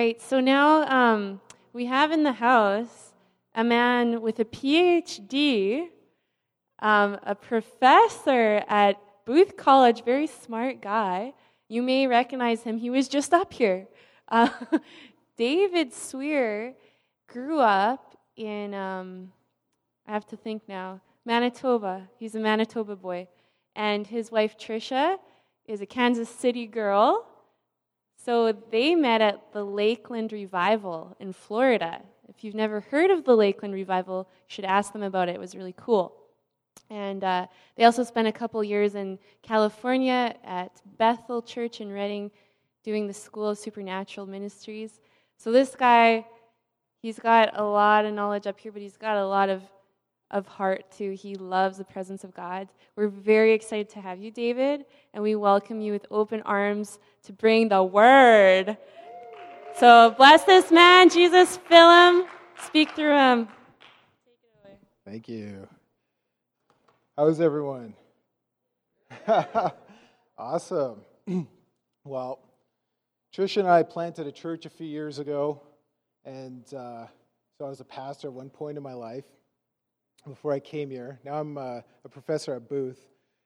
right, so now um, we have in the house a man with a PhD, um, a professor at Booth College, very smart guy. You may recognize him. He was just up here. Uh, David Sweer grew up in, um, I have to think now, Manitoba. He's a Manitoba boy. And his wife, Trisha, is a Kansas City girl. So they met at the Lakeland Revival in Florida. If you've never heard of the Lakeland Revival, you should ask them about it. It was really cool. And uh, they also spent a couple years in California at Bethel Church in Redding doing the School of Supernatural Ministries. So this guy, he's got a lot of knowledge up here, but he's got a lot of, of heart too. He loves the presence of God. We're very excited to have you, David, and we welcome you with open arms to bring the word. So bless this man, Jesus, fill him, speak through him. Thank you. How's everyone? awesome. well, Trisha and I planted a church a few years ago, and uh, so I was a pastor at one point in my life before I came here. Now I'm uh, a professor at Booth.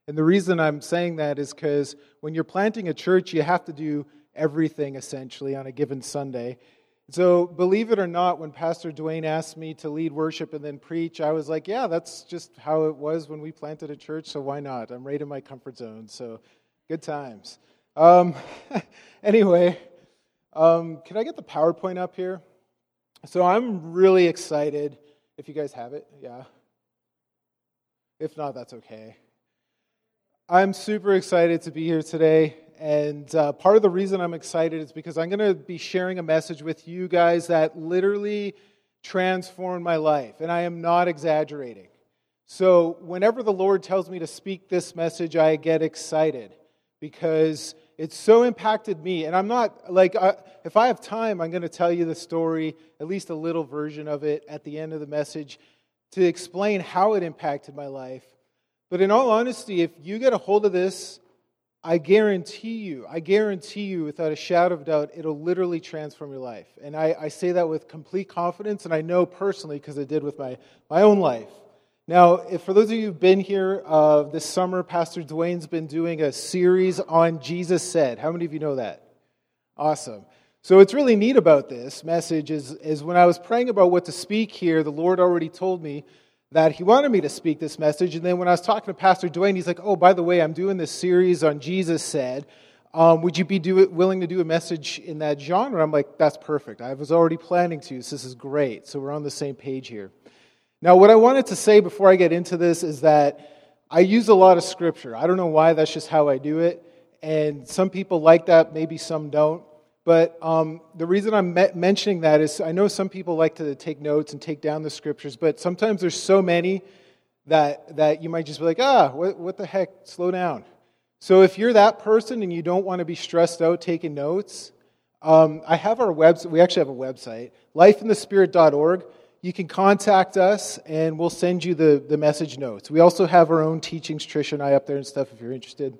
And the reason I'm saying that is because when you're planting a church, you have to do everything essentially on a given Sunday. So, believe it or not, when Pastor Dwayne asked me to lead worship and then preach, I was like, yeah, that's just how it was when we planted a church, so why not? I'm right in my comfort zone, so good times. Um, anyway, um, can I get the PowerPoint up here? So, I'm really excited. If you guys have it, yeah. If not, that's okay. I'm super excited to be here today. And uh, part of the reason I'm excited is because I'm going to be sharing a message with you guys that literally transformed my life. And I am not exaggerating. So, whenever the Lord tells me to speak this message, I get excited because it's so impacted me. And I'm not like, I, if I have time, I'm going to tell you the story, at least a little version of it at the end of the message to explain how it impacted my life. But in all honesty, if you get a hold of this I guarantee you, I guarantee you without a shadow of doubt, it'll literally transform your life. And I, I say that with complete confidence, and I know personally because I did with my, my own life. Now, if for those of you who've been here uh, this summer, Pastor Dwayne's been doing a series on Jesus Said. How many of you know that? Awesome. So, what's really neat about this message is, is when I was praying about what to speak here, the Lord already told me that he wanted me to speak this message. And then when I was talking to Pastor Dwayne, he's like, Oh, by the way, I'm doing this series on Jesus Said. Um, would you be do, willing to do a message in that genre? I'm like, That's perfect. I was already planning to, so this is great. So we're on the same page here. Now, what I wanted to say before I get into this is that I use a lot of scripture. I don't know why, that's just how I do it. And some people like that, maybe some don't. But um, the reason I'm me- mentioning that is I know some people like to take notes and take down the scriptures, but sometimes there's so many that, that you might just be like, ah, what, what the heck, slow down. So if you're that person and you don't want to be stressed out taking notes, um, I have our website. We actually have a website, lifeinthespirit.org. You can contact us and we'll send you the, the message notes. We also have our own teachings, Trisha and I, up there and stuff if you're interested.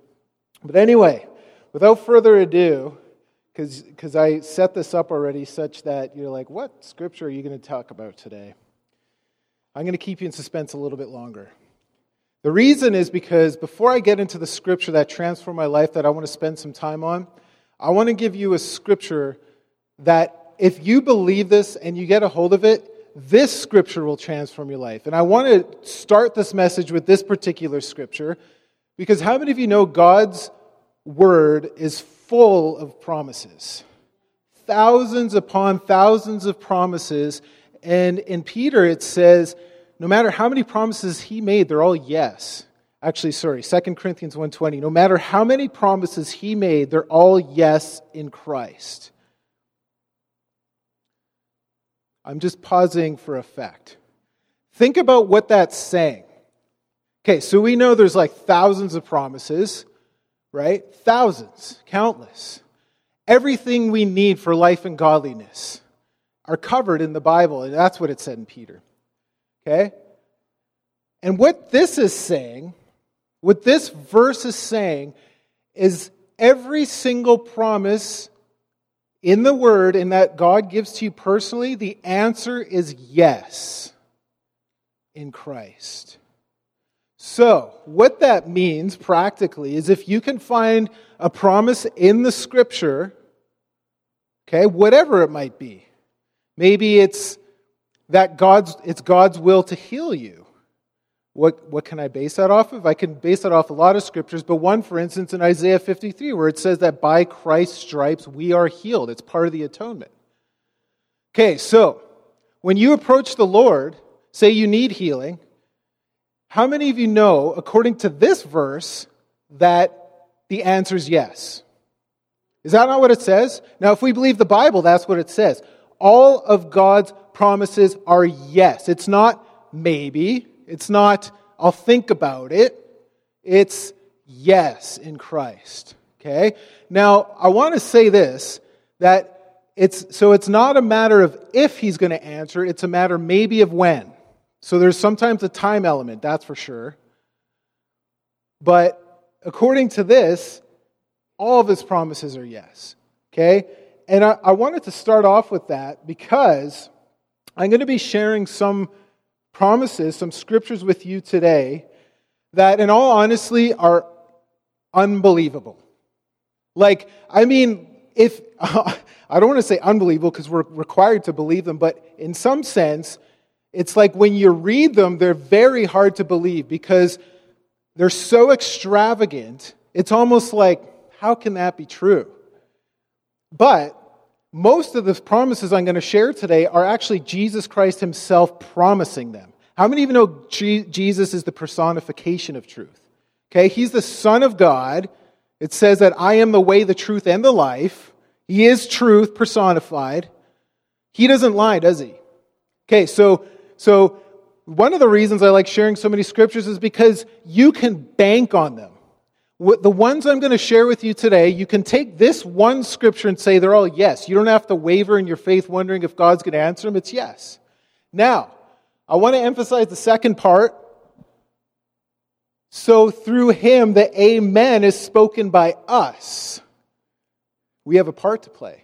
But anyway, without further ado, because I set this up already such that you're like, what scripture are you going to talk about today? I'm going to keep you in suspense a little bit longer. The reason is because before I get into the scripture that transformed my life that I want to spend some time on, I want to give you a scripture that if you believe this and you get a hold of it, this scripture will transform your life. And I want to start this message with this particular scripture because how many of you know God's word is full of promises. Thousands upon thousands of promises. And in Peter, it says, no matter how many promises he made, they're all yes. Actually, sorry, 2 Corinthians 1.20. No matter how many promises he made, they're all yes in Christ. I'm just pausing for effect. Think about what that's saying. Okay, so we know there's like thousands of promises right? Thousands, countless. Everything we need for life and godliness are covered in the Bible, and that's what it said in Peter. Okay? And what this is saying, what this verse is saying, is every single promise in the Word and that God gives to you personally, the answer is yes in Christ. So, what that means practically is if you can find a promise in the Scripture, okay, whatever it might be, maybe it's that God's, it's God's will to heal you. What, what can I base that off of? I can base that off a lot of scriptures, but one, for instance, in Isaiah 53, where it says that by Christ's stripes we are healed. It's part of the atonement. Okay, so when you approach the Lord, say you need healing, how many of you know, according to this verse, that the answer is yes? Is that not what it says? Now, if we believe the Bible, that's what it says. All of God's promises are yes. It's not maybe, it's not, I'll think about it. It's yes in Christ. Okay? Now, I want to say this that it's so it's not a matter of if he's going to answer, it's a matter maybe of when. So there's sometimes a time element, that's for sure. But according to this, all of his promises are yes. Okay? And I, I wanted to start off with that because I'm going to be sharing some promises, some scriptures with you today that, in all honesty, are unbelievable. Like, I mean, if I don't want to say unbelievable because we're required to believe them, but in some sense, it's like when you read them, they're very hard to believe because they're so extravagant. It's almost like, how can that be true? But most of the promises I'm going to share today are actually Jesus Christ himself promising them. How many you know Jesus is the personification of truth? Okay, he's the Son of God. It says that I am the way, the truth, and the life. He is truth personified. He doesn't lie, does he? Okay, so so one of the reasons I like sharing so many scriptures is because you can bank on them. The ones I'm going to share with you today, you can take this one scripture and say they're all yes. You don't have to waver in your faith wondering if God's going to answer them. It's yes. Now, I want to emphasize the second part. So through him, the amen is spoken by us. We have a part to play.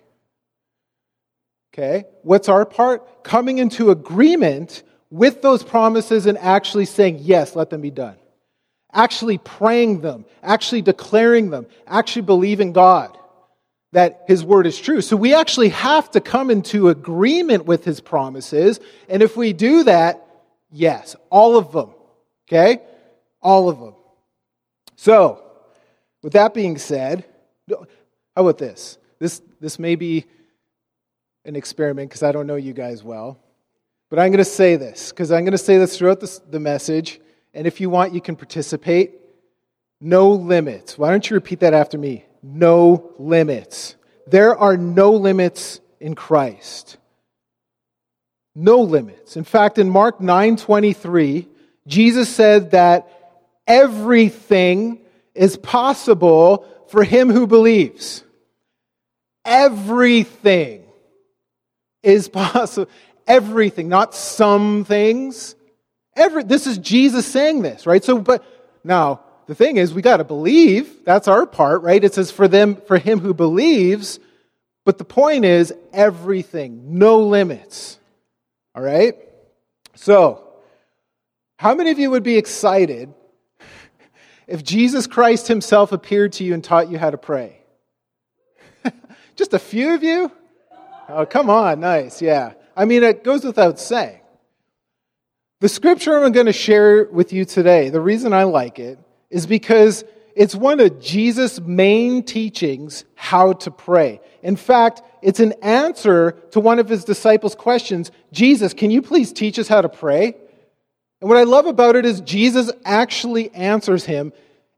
Okay? What's our part? Coming into agreement with those promises and actually saying, yes, let them be done actually praying them, actually declaring them, actually believing God that His word is true. So we actually have to come into agreement with His promises. And if we do that, yes, all of them. Okay? All of them. So, with that being said, how about this? This, this may be an experiment because I don't know you guys well. But I'm going to say this because I'm going to say this throughout the, the message. And if you want, you can participate. No limits. Why don't you repeat that after me? No limits. There are no limits in Christ. No limits. In fact, in Mark 9:23, Jesus said that everything is possible for him who believes. Everything is possible. Everything, not some things, Every, this is Jesus saying this, right? So, but now the thing is, we got to believe. That's our part, right? It says for them, for him who believes. But the point is, everything, no limits. All right? So, how many of you would be excited if Jesus Christ himself appeared to you and taught you how to pray? Just a few of you? Oh, come on, nice, yeah. I mean, it goes without saying. The scripture I'm going to share with you today, the reason I like it is because it's one of Jesus' main teachings how to pray. In fact, it's an answer to one of his disciples' questions Jesus, can you please teach us how to pray? And what I love about it is Jesus actually answers him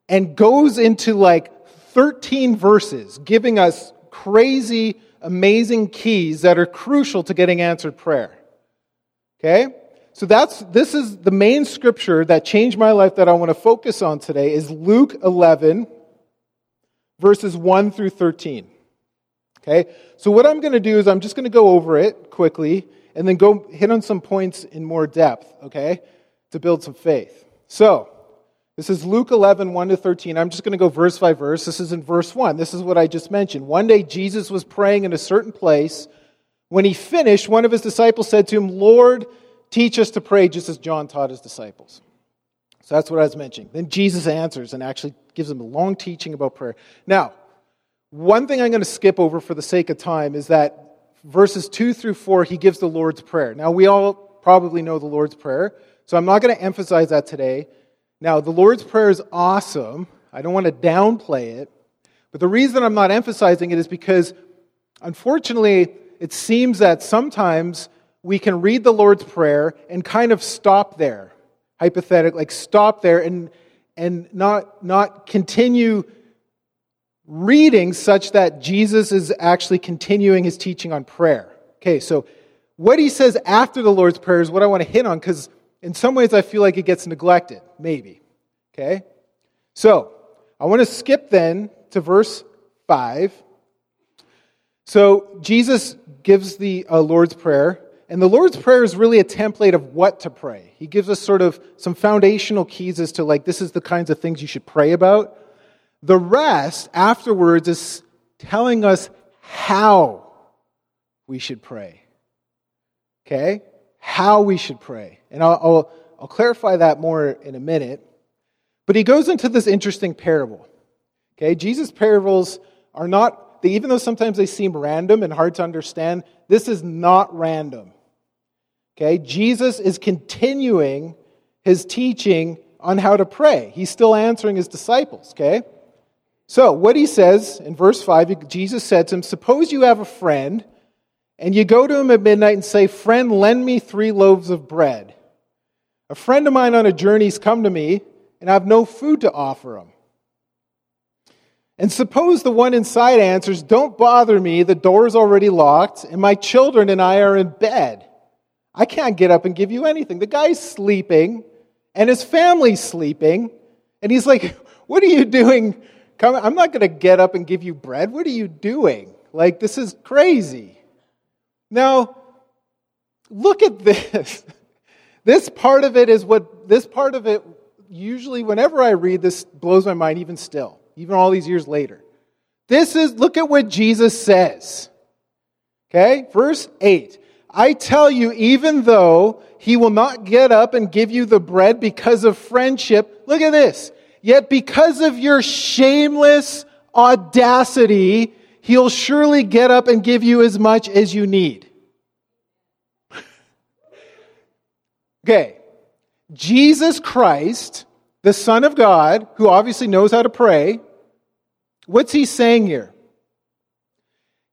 and goes into like 13 verses, giving us crazy, amazing keys that are crucial to getting answered prayer. Okay? So that's this is the main scripture that changed my life that I want to focus on today is Luke 11 verses 1 through 13. Okay? So what I'm going to do is I'm just going to go over it quickly and then go hit on some points in more depth, okay? To build some faith. So, This is Luke 11, 1 to 13. I'm just going to go verse by verse. This is in verse 1. This is what I just mentioned. One day Jesus was praying in a certain place. When he finished, one of his disciples said to him, Lord, teach us to pray just as John taught his disciples. So that's what I was mentioning. Then Jesus answers and actually gives them a long teaching about prayer. Now, one thing I'm going to skip over for the sake of time is that verses 2 through 4, he gives the Lord's Prayer. Now, we all probably know the Lord's Prayer, so I'm not going to emphasize that today. Now, the Lord's Prayer is awesome. I don't want to downplay it. But the reason I'm not emphasizing it is because, unfortunately, it seems that sometimes we can read the Lord's Prayer and kind of stop there, hypothetically, like stop there and, and not, not continue reading such that Jesus is actually continuing his teaching on prayer. Okay, so what he says after the Lord's Prayer is what I want to hit on because in some ways I feel like it gets neglected, maybe. Okay? So I want to skip then to verse 5. So Jesus gives the uh, Lord's Prayer, and the Lord's Prayer is really a template of what to pray. He gives us sort of some foundational keys as to like, this is the kinds of things you should pray about. The rest afterwards is telling us how we should pray. Okay? How we should pray. And I'll, I'll, I'll clarify that more in a minute. But he goes into this interesting parable. Okay? Jesus' parables are not, they, even though sometimes they seem random and hard to understand, this is not random. Okay? Jesus is continuing his teaching on how to pray. He's still answering his disciples, okay? So, what he says in verse 5, Jesus said to him, Suppose you have a friend, and you go to him at midnight and say, Friend, lend me three loaves of bread. A friend of mine on a journey's come to me, and I have no food to offer him. And suppose the one inside answers, Don't bother me, the door's already locked, and my children and I are in bed. I can't get up and give you anything. The guy's sleeping, and his family's sleeping, and he's like, What are you doing? Come, I'm not going to get up and give you bread. What are you doing? Like, this is crazy. Now, look at this. This part of it is what, this part of it, usually, whenever I read this, blows my mind even still, even all these years later. This is, look at what Jesus says. Okay? Verse 8. I tell you, even though he will not get up and give you the bread because of friendship, look at this. Yet because of your shameless audacity, he'll surely get up and give you as much as you need. okay. Jesus Christ, the Son of God, who obviously knows how to pray, what's he saying here?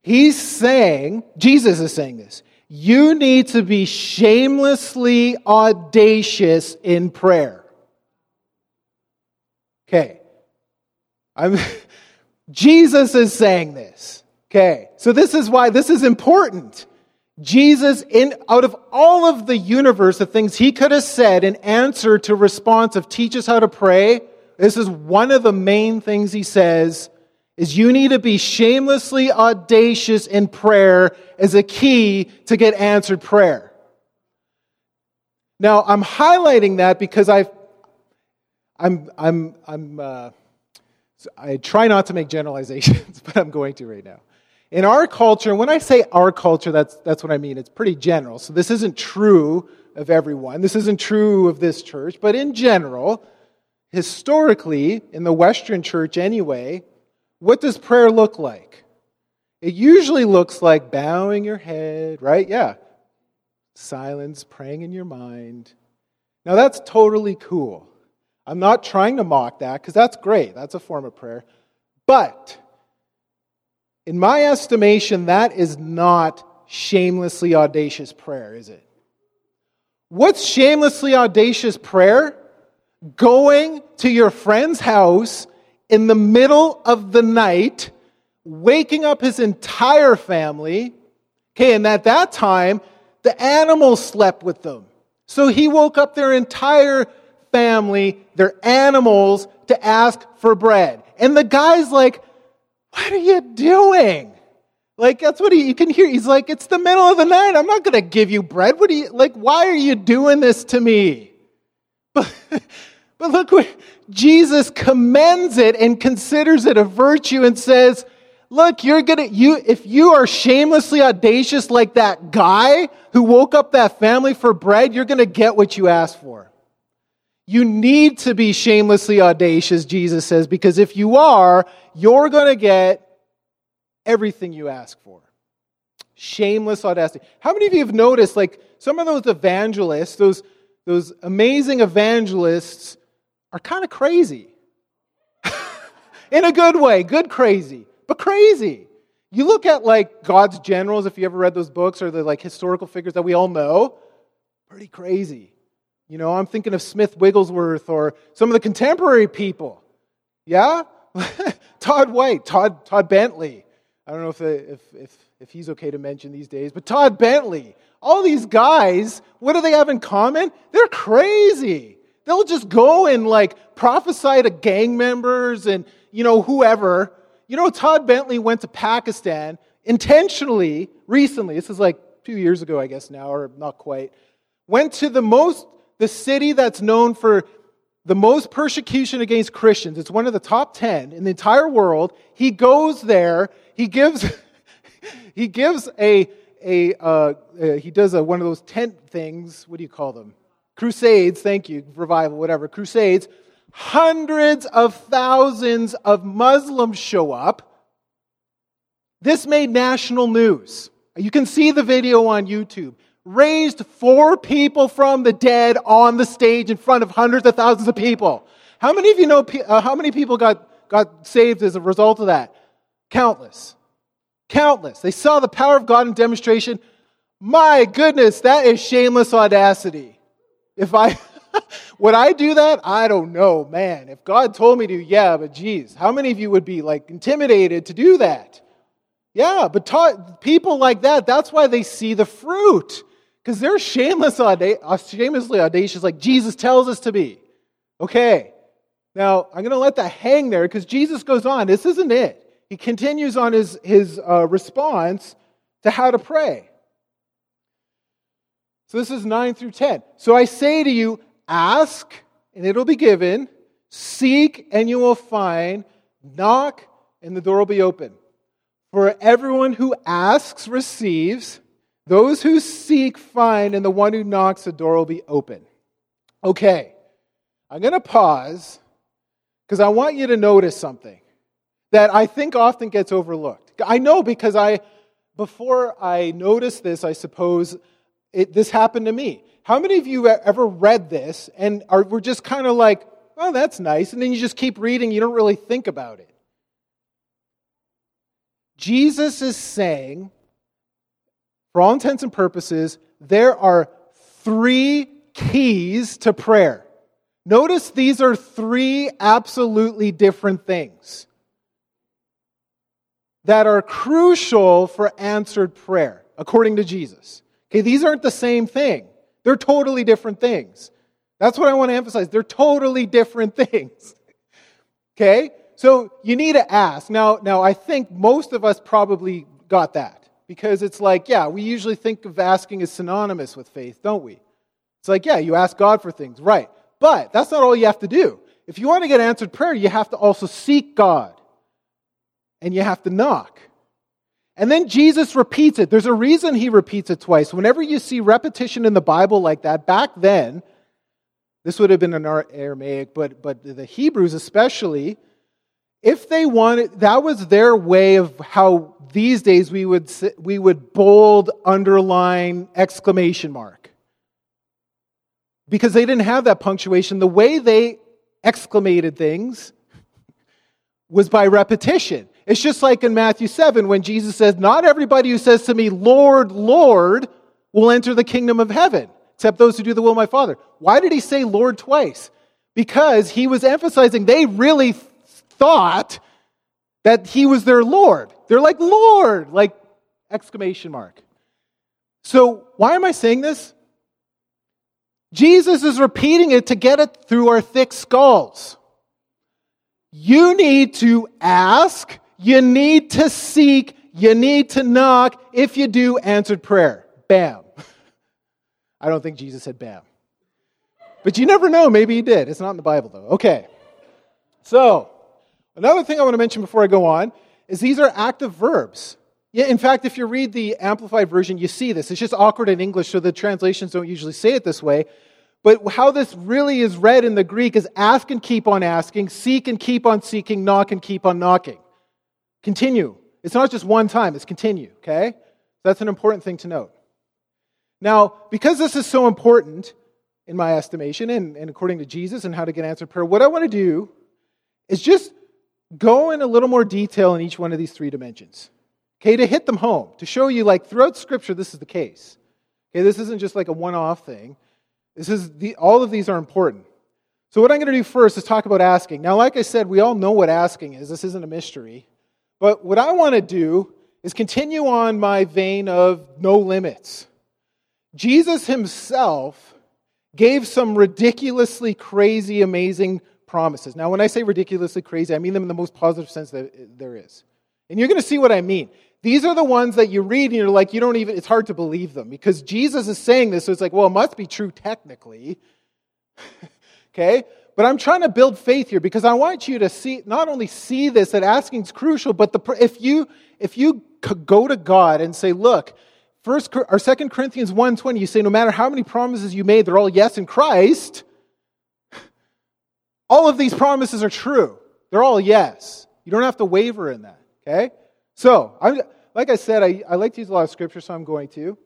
He's saying, Jesus is saying this, you need to be shamelessly audacious in prayer. Okay. I'm, Jesus is saying this. Okay. So this is why this is important. Jesus, in, out of all of the universe, the things he could have said in answer to response of teach us how to pray, this is one of the main things he says is you need to be shamelessly audacious in prayer as a key to get answered prayer. Now, I'm highlighting that because I've I'm, I'm, I'm, uh, I try not to make generalizations, but I'm going to right now. In our culture, when I say our culture, that's, that's what I mean. It's pretty general. So this isn't true of everyone. This isn't true of this church. But in general, historically, in the Western church anyway, what does prayer look like? It usually looks like bowing your head, right? Yeah. Silence, praying in your mind. Now that's totally cool. I'm not trying to mock that because that's great. That's a form of prayer. But in my estimation, that is not shamelessly audacious prayer, is it? What's shamelessly audacious prayer? Going to your friend's house in the middle of the night, waking up his entire family. Okay, and at that time, the animals slept with them. So he woke up their entire family, their animals, to ask for bread. And the guy's like, What are you doing? Like, that's what he, you can hear. He's like, It's the middle of the night. I'm not going to give you bread. What are you, like, why are you doing this to me? But, But look what Jesus commends it and considers it a virtue and says, look, you're gonna, you, if you are shamelessly audacious like that guy who woke up that family for bread, you're gonna get what you asked for. You need to be shamelessly audacious, Jesus says, because if you are, you're gonna get everything you ask for. Shameless audacity. How many of you have noticed, like, some of those evangelists, those, those amazing evangelists, are kind of crazy. In a good way, good crazy, but crazy. You look at like God's generals, if you ever read those books, or the like historical figures that we all know, pretty crazy. You know, I'm thinking of Smith Wigglesworth or some of the contemporary people. Yeah? Todd White, Todd, Todd Bentley. I don't know if, if, if, if he's okay to mention these days, but Todd Bentley. All these guys, what do they have in common? They're crazy. They'll just go and like prophesy to gang members and, you know, whoever. You know, Todd Bentley went to Pakistan intentionally recently. This is like two years ago, I guess now, or not quite. Went to the most, the city that's known for the most persecution against Christians. It's one of the top 10 in the entire world. He goes there. He gives, he gives a, a, uh, uh, he does a, one of those tent things. What do you call them? crusades, thank you, revival, whatever, crusades, hundreds of thousands of Muslims show up. This made national news. You can see the video on YouTube. Raised four people from the dead on the stage in front of hundreds of thousands of people. How many of you know uh, how many people got, got saved as a result of that? Countless. Countless. They saw the power of God in demonstration. My goodness, that is shameless audacity. If I would I do that? I don't know, man. If God told me to, yeah, but geez, how many of you would be like intimidated to do that? Yeah, but ta- people like that, that's why they see the fruit. Because they're shameless, uh, shamelessly audacious, like Jesus tells us to be. Okay, now I'm going to let that hang there because Jesus goes on. This isn't it. He continues on his, his uh, response to how to pray. So this is 9 through 10. So I say to you, ask and it'll be given, seek and you will find, knock and the door will be open. For everyone who asks receives, those who seek find, and the one who knocks, the door will be open. Okay, I'm going to pause because I want you to notice something that I think often gets overlooked. I know because I, before I noticed this, I suppose it, this happened to me. How many of you ever read this and are, were just kind of like, oh, that's nice, and then you just keep reading, you don't really think about it? Jesus is saying, for all intents and purposes, there are three keys to prayer. Notice these are three absolutely different things that are crucial for answered prayer, according to Jesus. Okay, these aren't the same thing. They're totally different things. That's what I want to emphasize. They're totally different things. Okay? So you need to ask. Now, now I think most of us probably got that. Because it's like, yeah, we usually think of asking as synonymous with faith, don't we? It's like, yeah, you ask God for things, right. But that's not all you have to do. If you want to get answered prayer, you have to also seek God. And you have to knock. And then Jesus repeats it. There's a reason he repeats it twice. Whenever you see repetition in the Bible like that, back then, this would have been an Aramaic, but, but the Hebrews especially, if they wanted, that was their way of how these days we would, we would bold, underline, exclamation mark. Because they didn't have that punctuation. The way they exclamated things was by repetition. It's just like in Matthew 7 when Jesus says, Not everybody who says to me, Lord, Lord, will enter the kingdom of heaven, except those who do the will of my Father. Why did he say Lord twice? Because he was emphasizing they really thought that he was their Lord. They're like, Lord, like exclamation mark. So, why am I saying this? Jesus is repeating it to get it through our thick skulls. You need to ask you need to seek. You need to knock. If you do, answered prayer. Bam. I don't think Jesus said bam. But you never know. Maybe he did. It's not in the Bible, though. Okay. So, another thing I want to mention before I go on is these are active verbs. Yeah, in fact, if you read the Amplified Version, you see this. It's just awkward in English, so the translations don't usually say it this way. But how this really is read in the Greek is ask and keep on asking, seek and keep on seeking, knock and keep on knocking. Continue. It's not just one time, it's continue, okay? That's an important thing to note. Now, because this is so important, in my estimation, and, and according to Jesus and how to get answered prayer, what I want to do is just go in a little more detail in each one of these three dimensions. Okay, to hit them home, to show you, like, throughout Scripture, this is the case. Okay, this isn't just like a one off thing. This is the, all of these are important. So, what I'm going to do first is talk about asking. Now, like I said, we all know what asking is. This isn't a mystery. But what I want to do is continue on my vein of no limits. Jesus himself gave some ridiculously crazy, amazing promises. Now, when I say ridiculously crazy, I mean them in the most positive sense that there is. And you're going to see what I mean. These are the ones that you read and you're like, you don't even, it's hard to believe them because Jesus is saying this, so it's like, well, it must be true technically. okay? But I'm trying to build faith here because I want you to see, not only see this, that asking is crucial, but the, if you, if you go to God and say, look, First or Second Corinthians 1.20, you say, no matter how many promises you made, they're all yes in Christ. All of these promises are true. They're all yes. You don't have to waver in that. Okay? So, I'm, like I said, I, I like to use a lot of scripture, so I'm going to.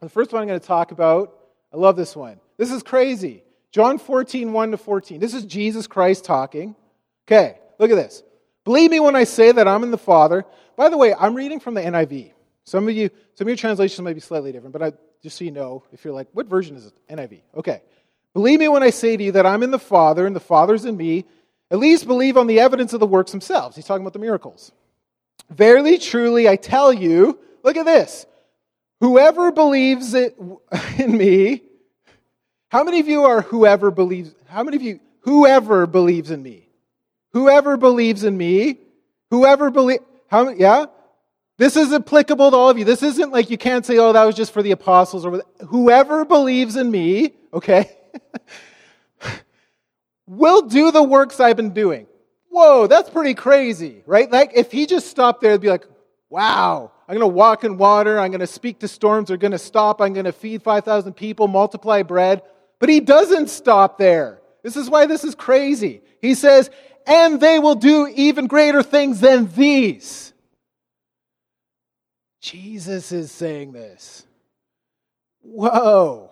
The first one I'm going to talk about, I love this one. This is crazy. John 14, 1 to 14. This is Jesus Christ talking. Okay, look at this. Believe me when I say that I'm in the Father. By the way, I'm reading from the NIV. Some of you, some of your translations might be slightly different, but I, just so you know, if you're like, what version is it? NIV. Okay. Believe me when I say to you that I'm in the Father and the Father's in me. At least believe on the evidence of the works themselves. He's talking about the miracles. Verily, truly, I tell you, look at this. Whoever believes it in me, how many of you are whoever believes? How many of you, whoever believes in me? Whoever believes in me, whoever believe, how yeah? This is applicable to all of you. This isn't like you can't say, oh, that was just for the apostles or whoever believes in me, okay, will do the works I've been doing whoa, that's pretty crazy, right? Like if he just stopped there, it'd be like, wow, I'm going to walk in water. I'm going to speak to storms. They're going to stop. I'm going to feed 5,000 people, multiply bread. But he doesn't stop there. This is why this is crazy. He says, and they will do even greater things than these. Jesus is saying this. Whoa.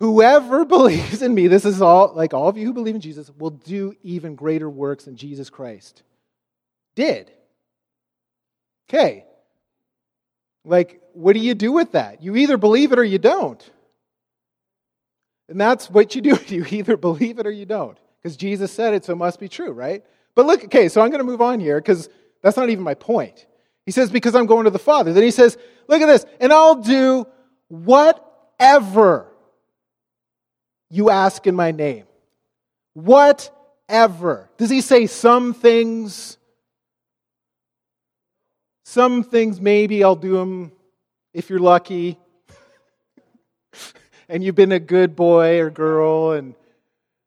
Whoever believes in me, this is all, like all of you who believe in Jesus, will do even greater works than Jesus Christ did. Okay. Like, what do you do with that? You either believe it or you don't. And that's what you do. You either believe it or you don't. Because Jesus said it, so it must be true, right? But look, okay, so I'm going to move on here because that's not even my point. He says, because I'm going to the Father. Then he says, look at this, and I'll do whatever you ask in my name. Whatever. Does he say some things? Some things maybe I'll do them if you're lucky and you've been a good boy or girl and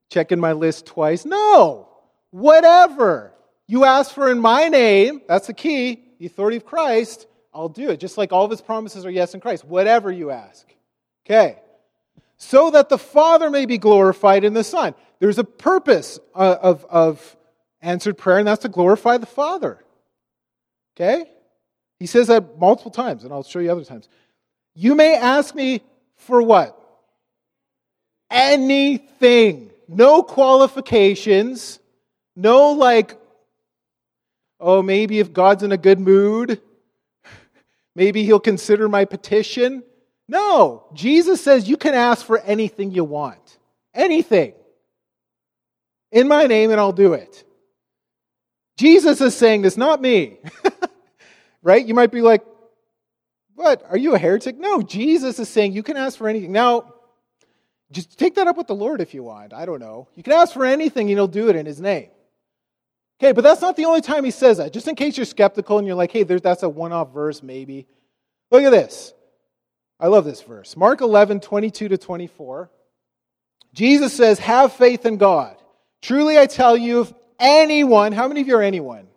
checking my list twice. No. Whatever you ask for in my name, that's the key, the authority of Christ, I'll do it. Just like all of his promises are yes in Christ. Whatever you ask. Okay so that the Father may be glorified in the Son. There's a purpose uh, of, of answered prayer, and that's to glorify the Father. Okay? He says that multiple times, and I'll show you other times. You may ask me for what? Anything. No qualifications. No, like, oh, maybe if God's in a good mood, maybe he'll consider my petition. No, Jesus says you can ask for anything you want. Anything. In my name, and I'll do it. Jesus is saying this, not me. right? You might be like, what? Are you a heretic? No, Jesus is saying you can ask for anything. Now, just take that up with the Lord if you want. I don't know. You can ask for anything and he'll do it in his name. Okay, but that's not the only time he says that. Just in case you're skeptical and you're like, hey, that's a one off verse, maybe. Look at this. I love this verse. Mark 11, 22 to 24. Jesus says, Have faith in God. Truly, I tell you, if anyone, how many of you are anyone?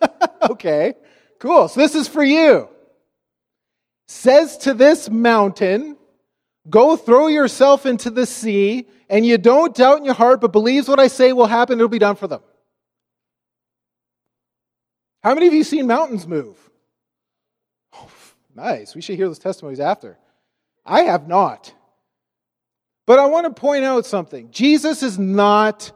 okay, cool. So this is for you. Says to this mountain, Go throw yourself into the sea, and you don't doubt in your heart, but believes what I say will happen, it'll be done for them. How many of you seen mountains move? Nice. We should hear those testimonies after. I have not. But I want to point out something. Jesus is not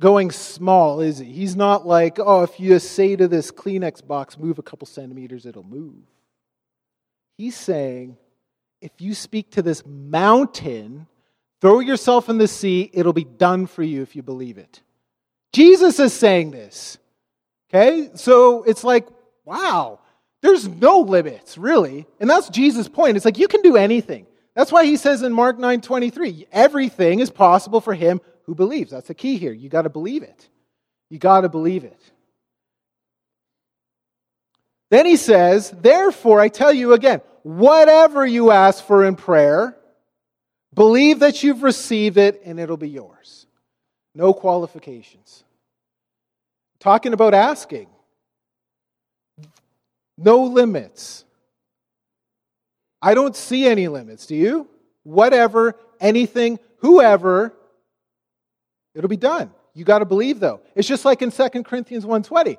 going small, is he? He's not like, oh, if you say to this Kleenex box, move a couple centimeters, it'll move. He's saying, if you speak to this mountain, throw yourself in the sea, it'll be done for you if you believe it. Jesus is saying this. Okay? So it's like, wow, there's no limits, really. And that's Jesus' point. It's like you can do anything. That's why he says in Mark 9 23, everything is possible for him who believes. That's the key here. You got to believe it. You got to believe it. Then he says, Therefore, I tell you again, whatever you ask for in prayer, believe that you've received it and it'll be yours. No qualifications. Talking about asking, no limits. I don't see any limits. Do you? Whatever, anything, whoever, it'll be done. You got to believe though. It's just like in 2 Corinthians 1:20.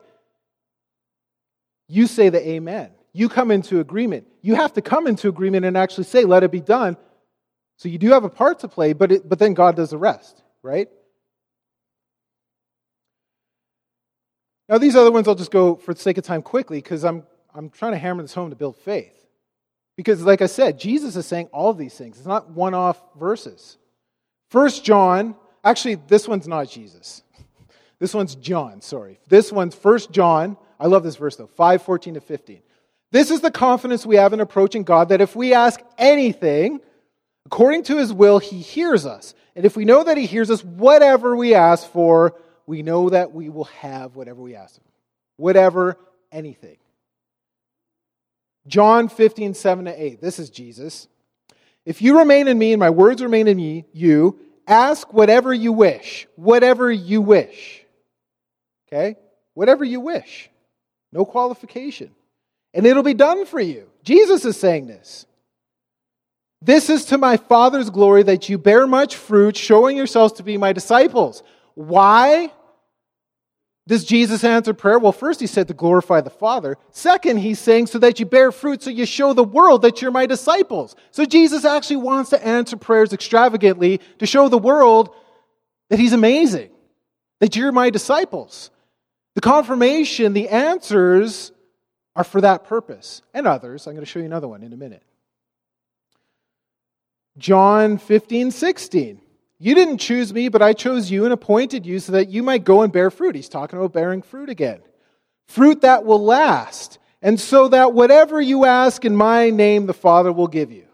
You say the amen. You come into agreement. You have to come into agreement and actually say, let it be done. So you do have a part to play, but, it, but then God does the rest, right? Now, these other ones I'll just go for the sake of time quickly because I'm, I'm trying to hammer this home to build faith. Because, like I said, Jesus is saying all these things. It's not one off verses. First John, actually, this one's not Jesus. This one's John, sorry. This one's First John. I love this verse, though 5 14 to 15. This is the confidence we have in approaching God that if we ask anything according to his will, he hears us. And if we know that he hears us, whatever we ask for, we know that we will have whatever we ask him. Whatever, anything. John 15, 7 to 8. This is Jesus. If you remain in me and my words remain in me, you ask whatever you wish. Whatever you wish. Okay? Whatever you wish. No qualification. And it'll be done for you. Jesus is saying this. This is to my Father's glory that you bear much fruit, showing yourselves to be my disciples. Why? Does Jesus answer prayer? Well, first he said to glorify the Father. Second, he's saying so that you bear fruit, so you show the world that you're my disciples. So Jesus actually wants to answer prayers extravagantly to show the world that he's amazing, that you're my disciples. The confirmation, the answers are for that purpose and others. I'm going to show you another one in a minute. John 15, 16. You didn't choose me, but I chose you and appointed you so that you might go and bear fruit. He's talking about bearing fruit again. Fruit that will last, and so that whatever you ask in my name, the Father will give you.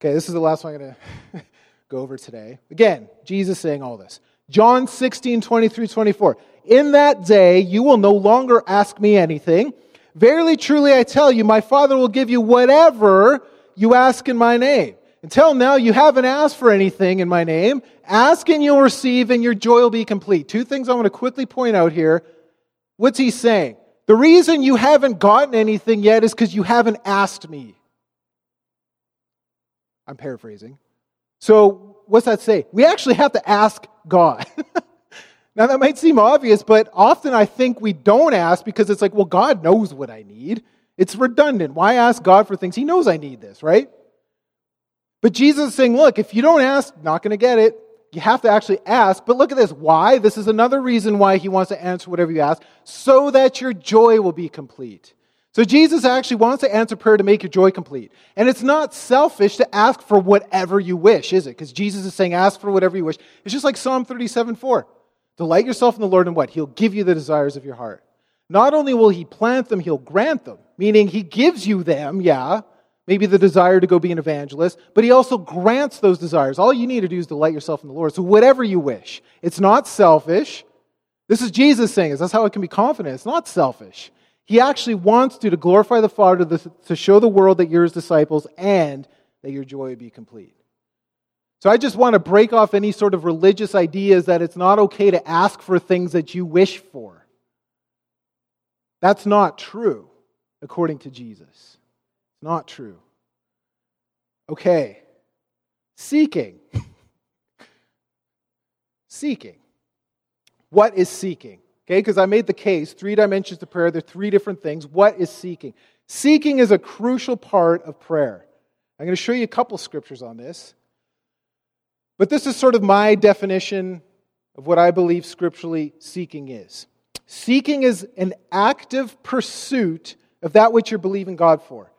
Okay, this is the last one I'm going to go over today. Again, Jesus saying all this. John 16, 23, 24. In that day, you will no longer ask me anything. Verily, truly, I tell you, my Father will give you whatever you ask in my name. Until now, you haven't asked for anything in my name. Ask and you'll receive, and your joy will be complete. Two things I want to quickly point out here. What's he saying? The reason you haven't gotten anything yet is because you haven't asked me. I'm paraphrasing. So, what's that say? We actually have to ask God. now, that might seem obvious, but often I think we don't ask because it's like, well, God knows what I need. It's redundant. Why ask God for things? He knows I need this, right? But Jesus is saying, look, if you don't ask, not going to get it. You have to actually ask. But look at this. Why? This is another reason why he wants to answer whatever you ask, so that your joy will be complete. So Jesus actually wants to answer prayer to make your joy complete. And it's not selfish to ask for whatever you wish, is it? Because Jesus is saying, ask for whatever you wish. It's just like Psalm 37 4. Delight yourself in the Lord and what? He'll give you the desires of your heart. Not only will he plant them, he'll grant them, meaning he gives you them, yeah, maybe the desire to go be an evangelist, but he also grants those desires. All you need to do is delight yourself in the Lord. So whatever you wish. It's not selfish. This is Jesus saying this. That's how it can be confident. It's not selfish. He actually wants you to glorify the Father, to, show the world that you're his disciples, and that your joy would be complete. So I just want to break off any sort of religious ideas that it's not okay to ask for things that you wish for. That's not true, according to Jesus. It's not true. Okay. Seeking. seeking. What is seeking? Okay, because I made the case, three dimensions to prayer, there are three different things. What is seeking? Seeking is a crucial part of prayer. I'm going to show you a couple scriptures on this. But this is sort of my definition of what I believe scripturally seeking is. Seeking is an active pursuit of that which you're believing God for,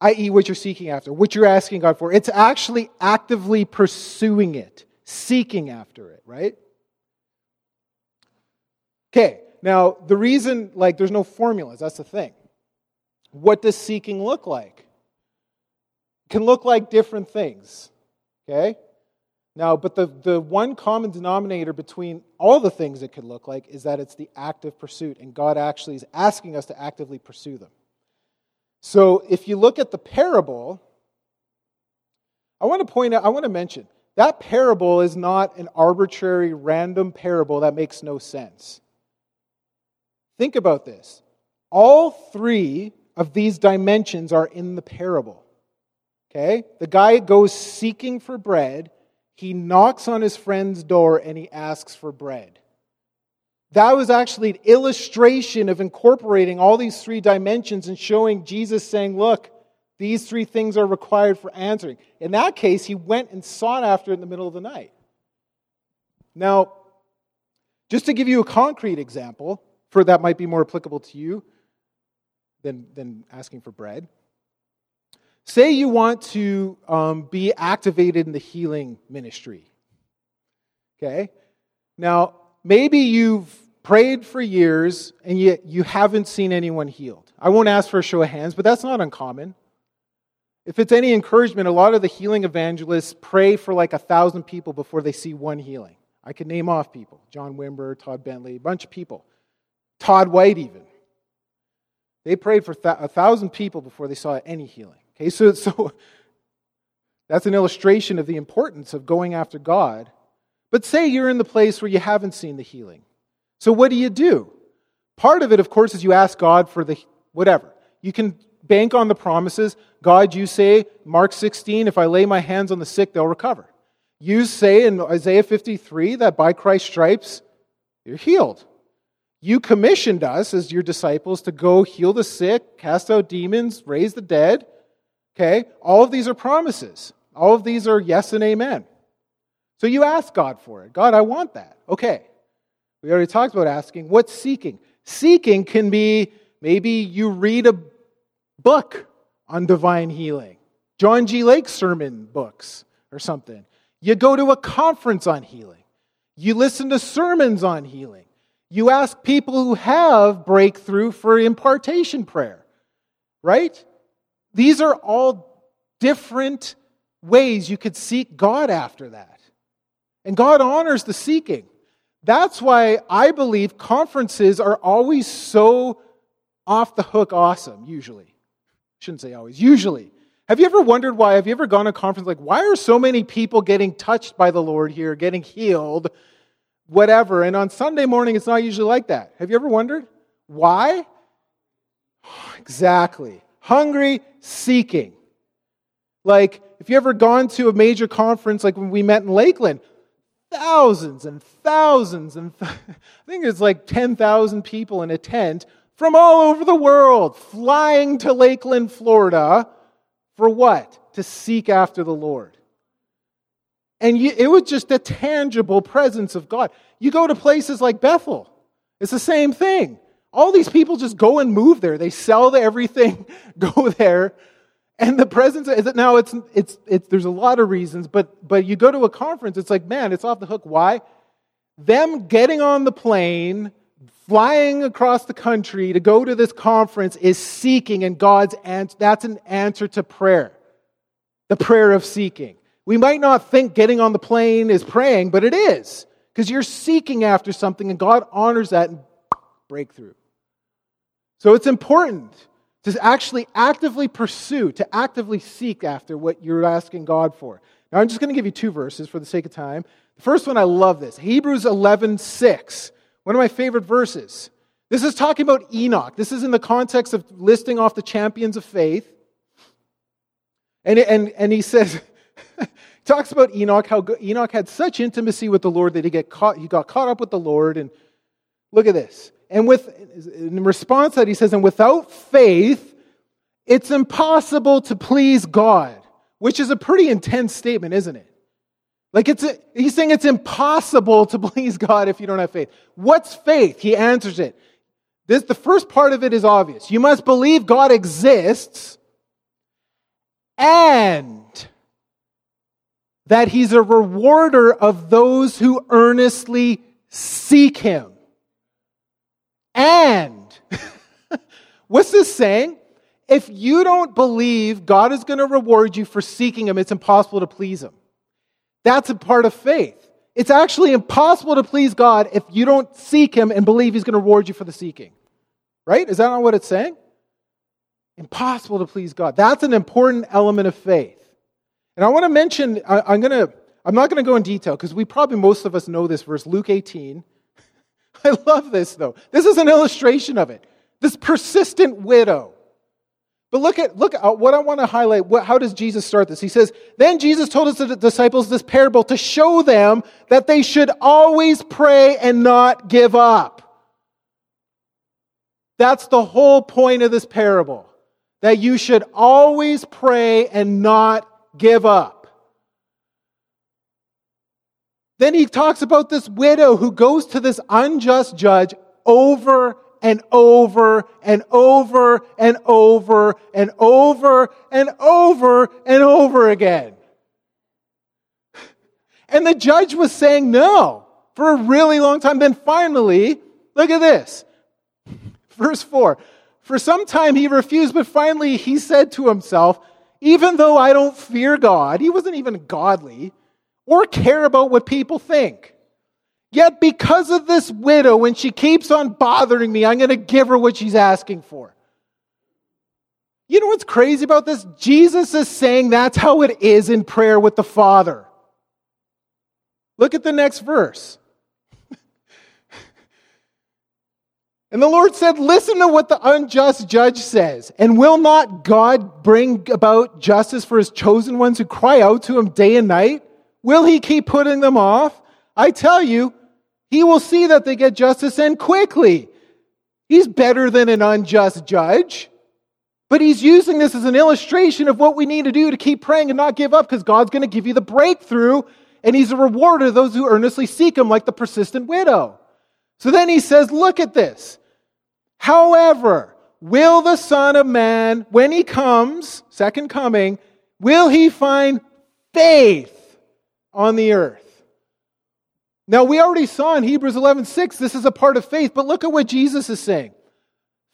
i.e., what you're seeking after, what you're asking God for. It's actually actively pursuing it, seeking after it, right? Okay, now the reason, like, there's no formulas, that's the thing. What does seeking look like? It can look like different things, okay? Now, but the, the one common denominator between all the things it could look like is that it's the active pursuit, and God actually is asking us to actively pursue them. So if you look at the parable, I want to point out, I want to mention, that parable is not an arbitrary, random parable that makes no sense. Think about this. All three of these dimensions are in the parable. Okay? The guy goes seeking for bread he knocks on his friend's door and he asks for bread. That was actually an illustration of incorporating all these three dimensions and showing Jesus saying, Look, these three things are required for answering. In that case, he went and sought after it in the middle of the night. Now, just to give you a concrete example, for that might be more applicable to you than, than asking for bread. Say you want to um, be activated in the healing ministry. Okay? Now, maybe you've prayed for years and yet you haven't seen anyone healed. I won't ask for a show of hands, but that's not uncommon. If it's any encouragement, a lot of the healing evangelists pray for like a thousand people before they see one healing. I could name off people John Wimber, Todd Bentley, a bunch of people. Todd White, even. They prayed for a thousand people before they saw any healing. Okay, so, so that's an illustration of the importance of going after God. But say you're in the place where you haven't seen the healing. So what do you do? Part of it, of course, is you ask God for the whatever. You can bank on the promises. God, you say, Mark 16, if I lay my hands on the sick, they'll recover. You say in Isaiah 53 that by Christ's stripes, you're healed. You commissioned us as your disciples to go heal the sick, cast out demons, raise the dead. Okay? All of these are promises. All of these are yes and amen. So you ask God for it. God, I want that. Okay. We already talked about asking. What's seeking? Seeking can be maybe you read a book on divine healing, John G. Lake sermon books or something. You go to a conference on healing. You listen to sermons on healing. You ask people who have breakthrough for impartation prayer, right? These are all different ways you could seek God after that. And God honors the seeking. That's why I believe conferences are always so off the hook awesome, usually. Shouldn't say always, usually. Have you ever wondered why? Have you ever gone to a conference like, why are so many people getting touched by the Lord here, getting healed, whatever? And on Sunday morning, it's not usually like that. Have you ever wondered? Why? Exactly hungry, seeking. Like, if you ever gone to a major conference like when we met in Lakeland, thousands and thousands and th- I think it's like 10,000 people in a tent from all over the world flying to Lakeland, Florida for what? To seek after the Lord. And you, it was just a tangible presence of God. You go to places like Bethel, it's the same thing. All these people just go and move there. They sell everything, go there. And the presence is it now it's, it's it's there's a lot of reasons, but but you go to a conference, it's like, man, it's off the hook. Why? Them getting on the plane, flying across the country to go to this conference is seeking, and God's answer that's an answer to prayer. The prayer of seeking. We might not think getting on the plane is praying, but it is. Because you're seeking after something, and God honors that and breakthrough. So it's important to actually actively pursue, to actively seek after what you're asking God for. Now, I'm just going to give you two verses for the sake of time. The first one, I love this Hebrews 11 6, one of my favorite verses. This is talking about Enoch. This is in the context of listing off the champions of faith. And, and, and he says, talks about Enoch, how Enoch had such intimacy with the Lord that he, get caught, he got caught up with the Lord. And look at this. And with, in response to that, he says, and without faith, it's impossible to please God, which is a pretty intense statement, isn't it? Like it's a, he's saying it's impossible to please God if you don't have faith. What's faith? He answers it. This, the first part of it is obvious. You must believe God exists and that he's a rewarder of those who earnestly seek him. And, what's this saying? If you don't believe God is going to reward you for seeking him, it's impossible to please him. That's a part of faith. It's actually impossible to please God if you don't seek him and believe he's going to reward you for the seeking. Right? Is that not what it's saying? Impossible to please God. That's an important element of faith. And I want to mention, I, am going to, I'm not going to go in detail because we probably most of us know this verse, Luke 18. I love this though. This is an illustration of it. This persistent widow. But look at look at what I want to highlight. What, how does Jesus start this? He says, "Then Jesus told his disciples this parable to show them that they should always pray and not give up." That's the whole point of this parable. That you should always pray and not give up. Then he talks about this widow who goes to this unjust judge over and over and over and over and over and over and over again. And the judge was saying no for a really long time. Then finally, look at this. Verse 4. For some time he refused, but finally he said to himself, Even though I don't fear God, he wasn't even godly or care about what people think. Yet, because of this widow, when she keeps on bothering me, I'm going to give her what she's asking for. You know what's crazy about this? Jesus is saying that's how it is in prayer with the Father. Look at the next verse. and the Lord said, Listen to what the unjust judge says. And will not God bring about justice for his chosen ones who cry out to him day and night? Will he keep putting them off? I tell you, he will see that they get justice and quickly. He's better than an unjust judge. But he's using this as an illustration of what we need to do to keep praying and not give up because God's going to give you the breakthrough and he's a rewarder of those who earnestly seek him, like the persistent widow. So then he says, Look at this. However, will the Son of Man, when he comes, second coming, will he find faith on the earth. Now, we already saw in Hebrews 11 6, this is a part of faith, but look at what Jesus is saying.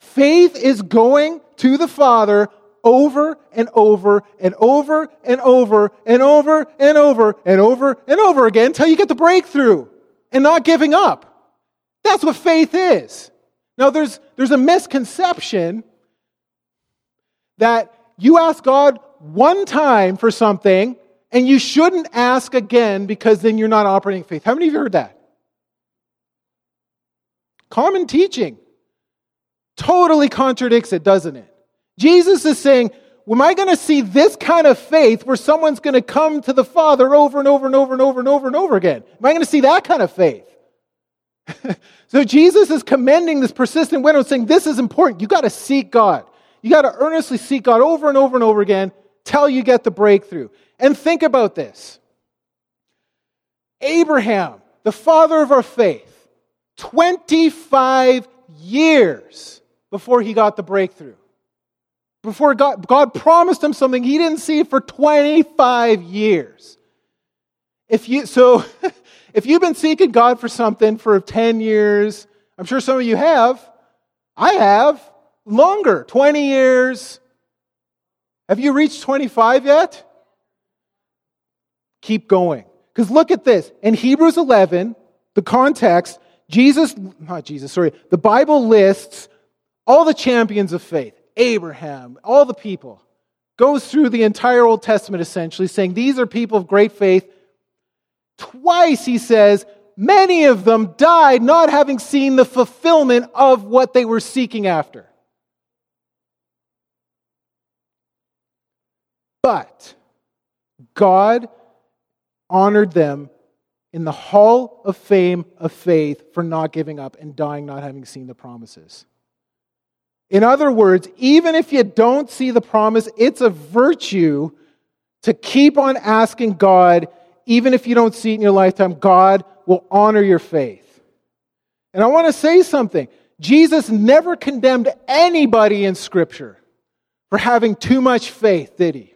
Faith is going to the Father over and over and over and over and over and over and over and over again until you get the breakthrough and not giving up. That's what faith is. Now, there's, there's a misconception that you ask God one time for something and you shouldn't ask again because then you're not operating faith. How many of you heard that? Common teaching. Totally contradicts it, doesn't it? Jesus is saying, Am I going to see this kind of faith where someone's going to come to the Father over and over and over and over and over and over again? Am I going to see that kind of faith? so Jesus is commending this persistent widow, saying, This is important. You got to seek God. You got to earnestly seek God over and over and over again till you get the breakthrough. And think about this Abraham, the father of our faith, 25 years before he got the breakthrough. Before God, God promised him something he didn't see for 25 years. If you, so, if you've been seeking God for something for 10 years, I'm sure some of you have. I have. Longer, 20 years. Have you reached 25 yet? Keep going. Because look at this. In Hebrews 11, the context, Jesus, not Jesus, sorry, the Bible lists all the champions of faith Abraham, all the people. Goes through the entire Old Testament essentially, saying these are people of great faith. Twice he says, many of them died not having seen the fulfillment of what they were seeking after. But God honored them in the hall of fame of faith for not giving up and dying not having seen the promises. In other words, even if you don't see the promise, it's a virtue to keep on asking God, even if you don't see it in your lifetime, God will honor your faith. And I want to say something. Jesus never condemned anybody in Scripture for having too much faith, did he?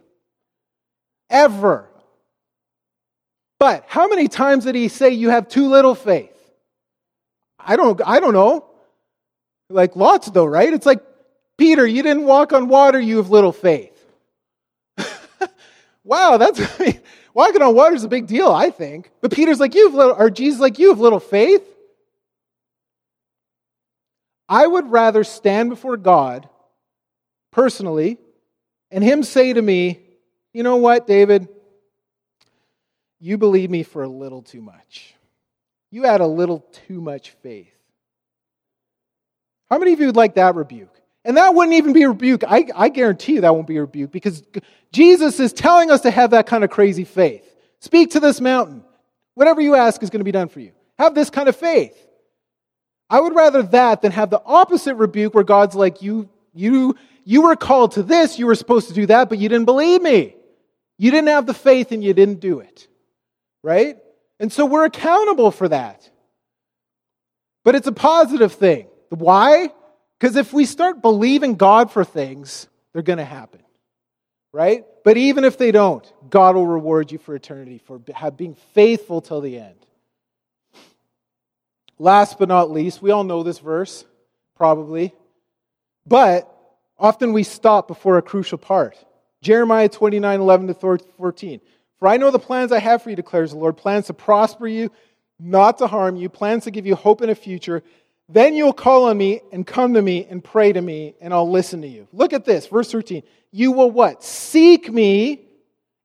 Ever. But how many times did he say you have too little faith? I don't, I don't know. Like lots though, right? It's like, Peter, you didn't walk on water, you have little faith. wow, that's, walking on water is a big deal, I think. But Peter's like, you have little, or Jesus like, you have little faith. I would rather stand before God personally and Him say to me, you know what, David? You believe me for a little too much. You had a little too much faith. How many of you would like that rebuke? And that wouldn't even be a rebuke. I, I guarantee you that won't be a rebuke because Jesus is telling us to have that kind of crazy faith. Speak to this mountain. Whatever you ask is going to be done for you. Have this kind of faith. I would rather that than have the opposite rebuke where God's like, you, you, you were called to this, you were supposed to do that, but you didn't believe me. You didn't have the faith and you didn't do it. Right? And so we're accountable for that. But it's a positive thing. Why? Because if we start believing God for things, they're going to happen. Right? But even if they don't, God will reward you for eternity for being faithful till the end. Last but not least, we all know this verse, probably. But often we stop before a crucial part. Jeremiah 29 11 to 14. For I know the plans I have for you, declares the Lord plans to prosper you, not to harm you, plans to give you hope in a future. Then you'll call on me and come to me and pray to me, and I'll listen to you. Look at this, verse 13. You will what? Seek me,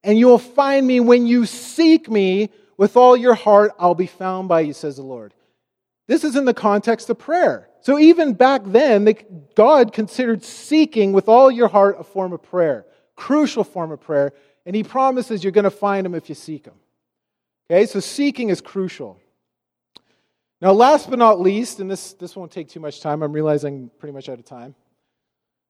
and you will find me when you seek me with all your heart. I'll be found by you, says the Lord. This is in the context of prayer. So even back then, God considered seeking with all your heart a form of prayer, crucial form of prayer, and He promises you're going to find Him if you seek Him. Okay, so seeking is crucial. Now, last but not least, and this, this won't take too much time, I'm realizing I'm pretty much out of time,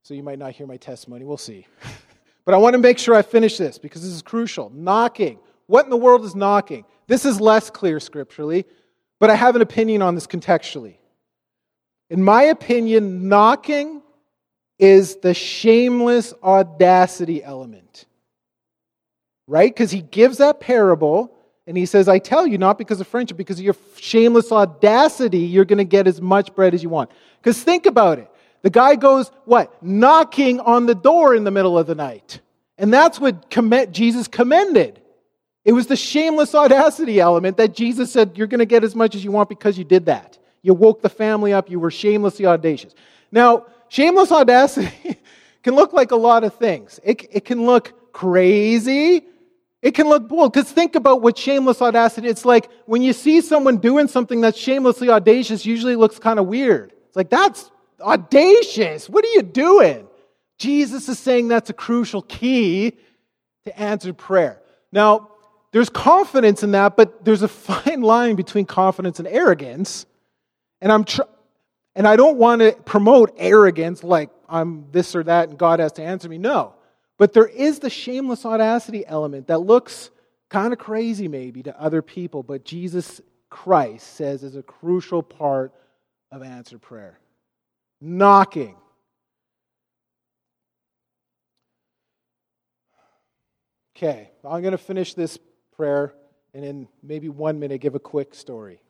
so you might not hear my testimony. We'll see. but I want to make sure I finish this because this is crucial. Knocking. What in the world is knocking? This is less clear scripturally, but I have an opinion on this contextually. In my opinion, knocking is the shameless audacity element. Right? Because he gives that parable and he says, I tell you, not because of friendship, because of your shameless audacity, you're going to get as much bread as you want. Because think about it. The guy goes, what? Knocking on the door in the middle of the night. And that's what Jesus commended. It was the shameless audacity element that Jesus said, You're going to get as much as you want because you did that. You woke the family up, you were shamelessly audacious. Now, shameless audacity can look like a lot of things. It, it can look crazy, it can look bold because think about what shameless audacity it's like when you see someone doing something that's shamelessly audacious usually looks kind of weird. It's like that's audacious what are you doing? Jesus is saying that's a crucial key to answered prayer. Now there's confidence in that but there's a fine line between confidence and arrogance and i'm tr- and i don't want to promote arrogance like i'm this or that and god has to answer me. No but there is the shameless audacity element that looks kind of crazy, maybe, to other people, but Jesus Christ says is a crucial part of answered prayer. Knocking. Okay, I'm going to finish this prayer and in maybe one minute give a quick story.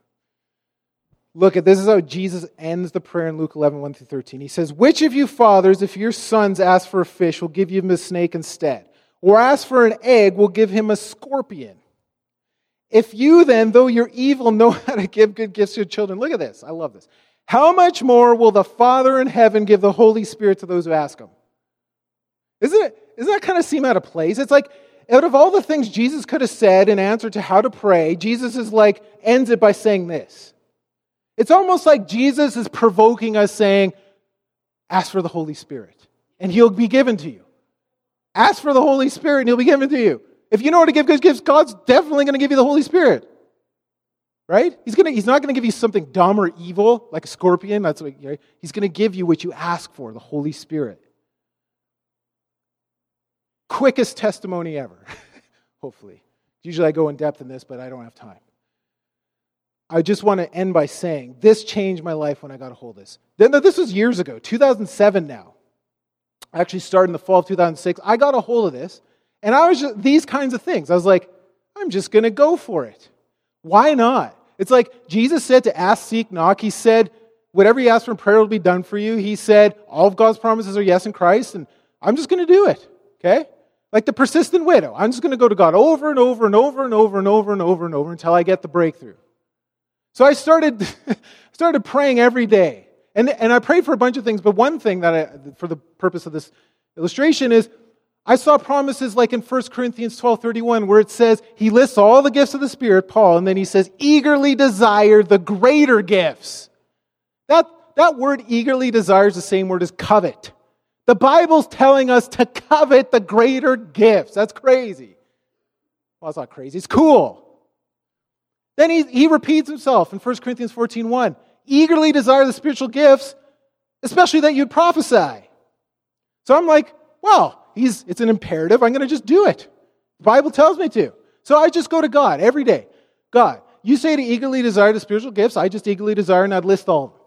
Look at this is how Jesus ends the prayer in Luke 11, 1 through 13. He says, Which of you fathers, if your sons ask for a fish, will give him a snake instead? Or ask for an egg, will give him a scorpion? If you then, though you're evil, know how to give good gifts to your children, look at this. I love this. How much more will the Father in heaven give the Holy Spirit to those who ask him? Isn't it? Doesn't that kind of seem out of place? It's like out of all the things Jesus could have said in answer to how to pray, Jesus is like ends it by saying this. It's almost like Jesus is provoking us saying, ask for the Holy Spirit and he'll be given to you. Ask for the Holy Spirit and he'll be given to you. If you know how to give good gifts, God's definitely going to give you the Holy Spirit. Right? He's, gonna, he's not going to give you something dumb or evil like a scorpion. That's what, right? He's going to give you what you ask for, the Holy Spirit. Quickest testimony ever, hopefully. Usually I go in depth in this, but I don't have time. I just want to end by saying this changed my life when I got a hold of this. This was years ago, 2007 now. I actually started in the fall of 2006. I got a hold of this, and I was just these kinds of things. I was like, I'm just going to go for it. Why not? It's like Jesus said to ask, seek, knock. He said, whatever you ask for in prayer will be done for you. He said, all of God's promises are yes in Christ, and I'm just going to do it. Okay? Like the persistent widow. I'm just going to go to God over and over and over and over and over and over and over until I get the breakthrough. So I started, started praying every day. And, and I prayed for a bunch of things, but one thing that I, for the purpose of this illustration is I saw promises like in 1 Corinthians 12 31, where it says, he lists all the gifts of the Spirit, Paul, and then he says, eagerly desire the greater gifts. That, that word eagerly desires the same word as covet. The Bible's telling us to covet the greater gifts. That's crazy. Well, it's not crazy, it's cool. Then he, he repeats himself in 1 Corinthians 14 1 eagerly desire the spiritual gifts, especially that you'd prophesy. So I'm like, well, he's, it's an imperative. I'm going to just do it. The Bible tells me to. So I just go to God every day. God, you say to eagerly desire the spiritual gifts. I just eagerly desire, and I'd list all of them.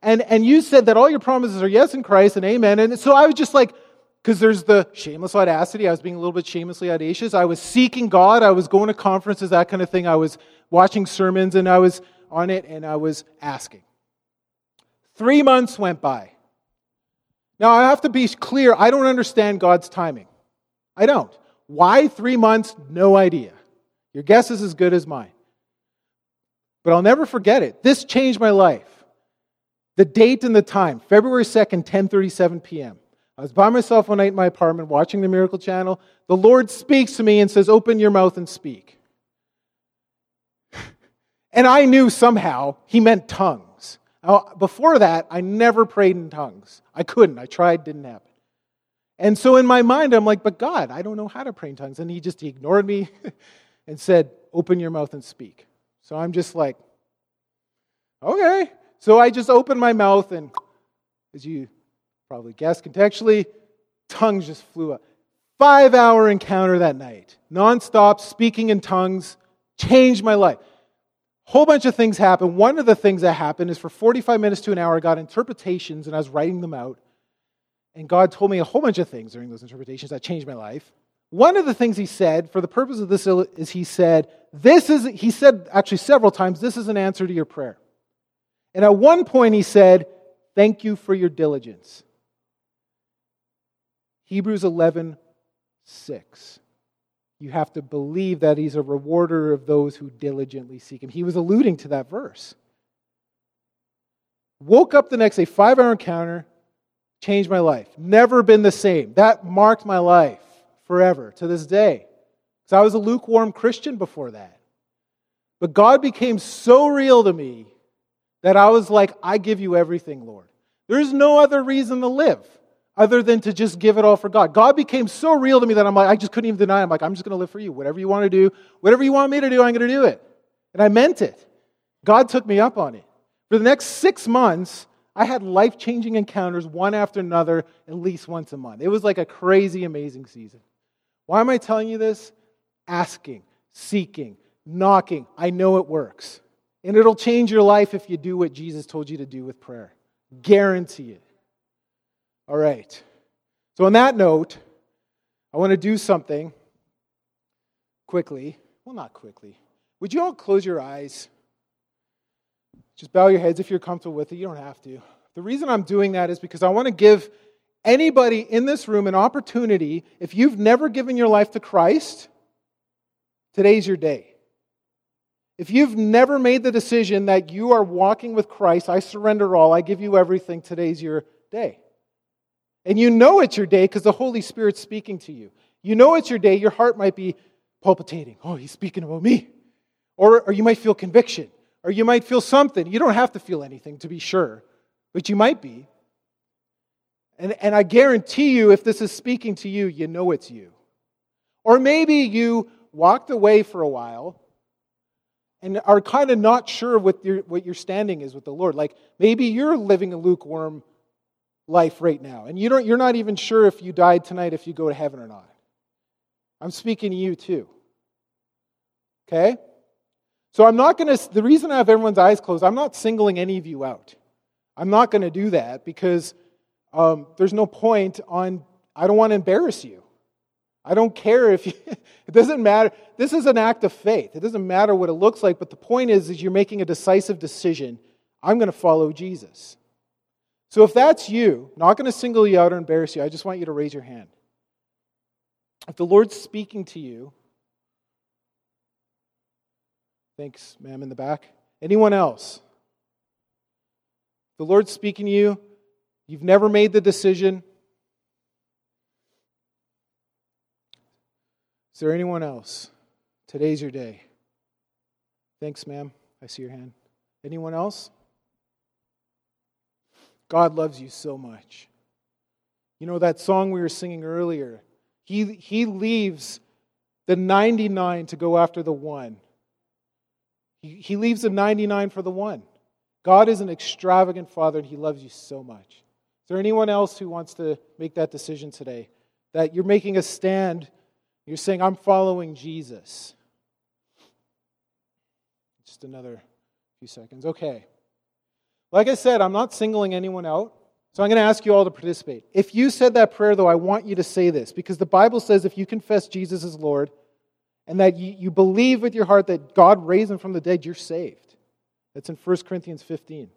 And, and you said that all your promises are yes in Christ and amen. And so I was just like, because there's the shameless audacity. I was being a little bit shamelessly audacious. I was seeking God. I was going to conferences, that kind of thing. I was watching sermons, and I was on it and I was asking. Three months went by. Now, I have to be clear I don't understand God's timing. I don't. Why three months? No idea. Your guess is as good as mine. But I'll never forget it. This changed my life. The date and the time, February 2nd, 10:37 p.m. I was by myself one night in my apartment watching the Miracle Channel. The Lord speaks to me and says, "Open your mouth and speak." And I knew somehow he meant tongues. Now, before that, I never prayed in tongues. I couldn't. I tried, didn't happen. And so in my mind, I'm like, but God, I don't know how to pray in tongues. And he just he ignored me and said, open your mouth and speak. So I'm just like, okay. So I just opened my mouth, and as you probably guessed contextually, tongues just flew up. Five hour encounter that night, nonstop speaking in tongues, changed my life whole bunch of things happen. One of the things that happened is for 45 minutes to an hour, I got interpretations and I was writing them out. And God told me a whole bunch of things during those interpretations that changed my life. One of the things he said, for the purpose of this, is he said, This is, he said actually several times, this is an answer to your prayer. And at one point he said, Thank you for your diligence. Hebrews 11, 6 you have to believe that he's a rewarder of those who diligently seek him. He was alluding to that verse. Woke up the next day, five hour encounter, changed my life. Never been the same. That marked my life forever to this day. Because I was a lukewarm Christian before that. But God became so real to me that I was like, I give you everything, Lord. There's no other reason to live other than to just give it all for God. God became so real to me that I'm like, I just couldn't even deny. It. I'm like, I'm just going to live for you. Whatever you want to do, whatever you want me to do, I'm going to do it. And I meant it. God took me up on it. For the next six months, I had life changing encounters one after another, at least once a month. It was like a crazy, amazing season. Why am I telling you this? Asking, seeking, knocking. I know it works. And it'll change your life if you do what Jesus told you to do with prayer. Guarantee it. All right. So, on that note, I want to do something quickly. Well, not quickly. Would you all close your eyes? Just bow your heads if you're comfortable with it. You don't have to. The reason I'm doing that is because I want to give anybody in this room an opportunity. If you've never given your life to Christ, today's your day. If you've never made the decision that you are walking with Christ, I surrender all, I give you everything, today's your day. And you know it's your day because the Holy Spirit's speaking to you. You know it's your day, your heart might be palpitating. Oh, he's speaking about me. Or, or you might feel conviction. Or you might feel something. You don't have to feel anything to be sure, but you might be. And, and I guarantee you, if this is speaking to you, you know it's you. Or maybe you walked away for a while and are kind of not sure what your, what your standing is with the Lord. Like maybe you're living a lukewarm life right now, and you don't, you're not even sure if you died tonight, if you go to heaven or not. I'm speaking to you too. Okay? So I'm not going to, the reason I have everyone's eyes closed, I'm not singling any of you out. I'm not going to do that because um, there's no point on, I don't want to embarrass you. I don't care if you, it doesn't matter. This is an act of faith. It doesn't matter what it looks like, but the point is, is you're making a decisive decision. I'm going to follow Jesus. So if that's you, not going to single you out or embarrass you, I just want you to raise your hand. If the Lord's speaking to you, thanks, ma'am, in the back. Anyone else? The Lord's speaking to you, you've never made the decision, Is there anyone else? Today's your day. Thanks, ma'am. I see your hand. Anyone else? God loves you so much. You know that song we were singing earlier? He, he leaves the 99 to go after the one. He, he leaves the 99 for the one. God is an extravagant Father and He loves you so much. Is there anyone else who wants to make that decision today? That you're making a stand you're saying, I'm following Jesus. Just another few seconds. Okay. Like I said, I'm not singling anyone out. So I'm going to ask you all to participate. If you said that prayer, though, I want you to say this because the Bible says if you confess Jesus as Lord and that you, you believe with your heart that God raised him from the dead, you're saved. That's in 1 Corinthians 15.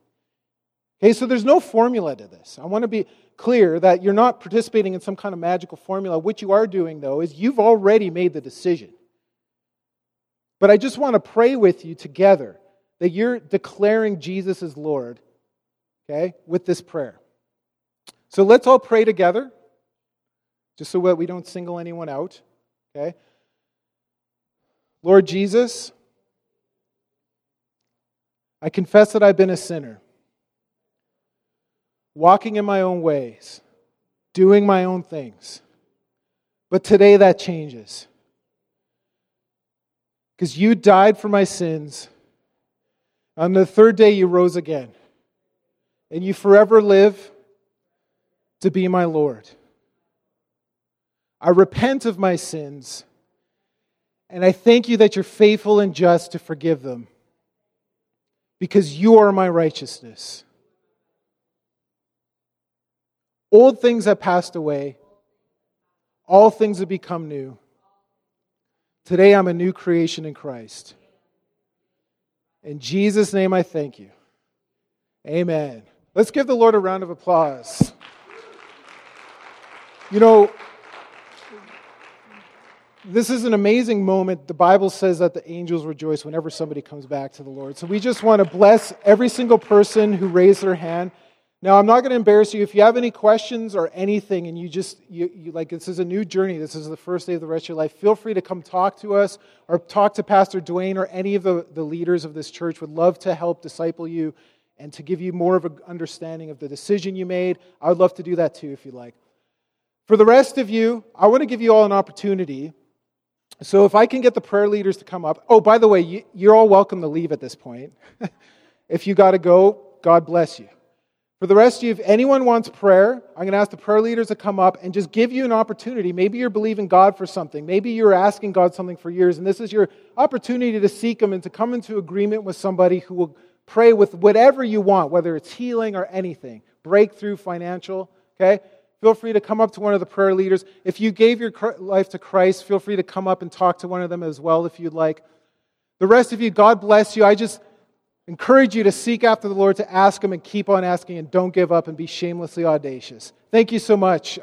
Okay, so there's no formula to this. I want to be clear that you're not participating in some kind of magical formula. What you are doing, though, is you've already made the decision. But I just want to pray with you together that you're declaring Jesus as Lord, okay, with this prayer. So let's all pray together, just so that we don't single anyone out, okay? Lord Jesus, I confess that I've been a sinner walking in my own ways, doing my own things. But today that changes. Because you died for my sins. On the third day, you rose again. And you forever live to be my Lord. I repent of my sins. And I thank you that you're faithful and just to forgive them. Because you are my righteousness. Old things have passed away, all things have become new. Today I'm a new creation in Christ. In Jesus' name I thank you. Amen. Let's give the Lord a round of applause. You know, this is an amazing moment. The Bible says that the angels rejoice whenever somebody comes back to the Lord. So we just want to bless every single person who raised their hand. Now, I'm not going to embarrass you. If you have any questions or anything, and you just, you, you, like, this is a new journey, this is the first day of the rest of your life, feel free to come talk to us or talk to Pastor Dwayne or any of the, the leaders of this church. Would love to help disciple you and to give you more of an understanding of the decision you made. I would love to do that too if you'd like. For the rest of you, I want to give you all an opportunity. So if I can get the prayer leaders to come up. Oh, by the way, you're all welcome to leave at this point. if you got to go, God bless you. For the rest of you, if anyone wants prayer, I'm going to ask the prayer leaders to come up and just give you an opportunity. Maybe you're believing God for something. Maybe you're asking God something for years, and this is your opportunity to seek Him and to come into agreement with somebody who will pray with whatever you want, whether it's healing or anything, breakthrough, financial. Okay? Feel free to come up to one of the prayer leaders. If you gave your life to Christ, feel free to come up and talk to one of them as well if you'd like. The rest of you, God bless you. I just encourage you to seek after the Lord, to ask Him and keep on asking, and don't give up and be shamelessly audacious. Thank you so much.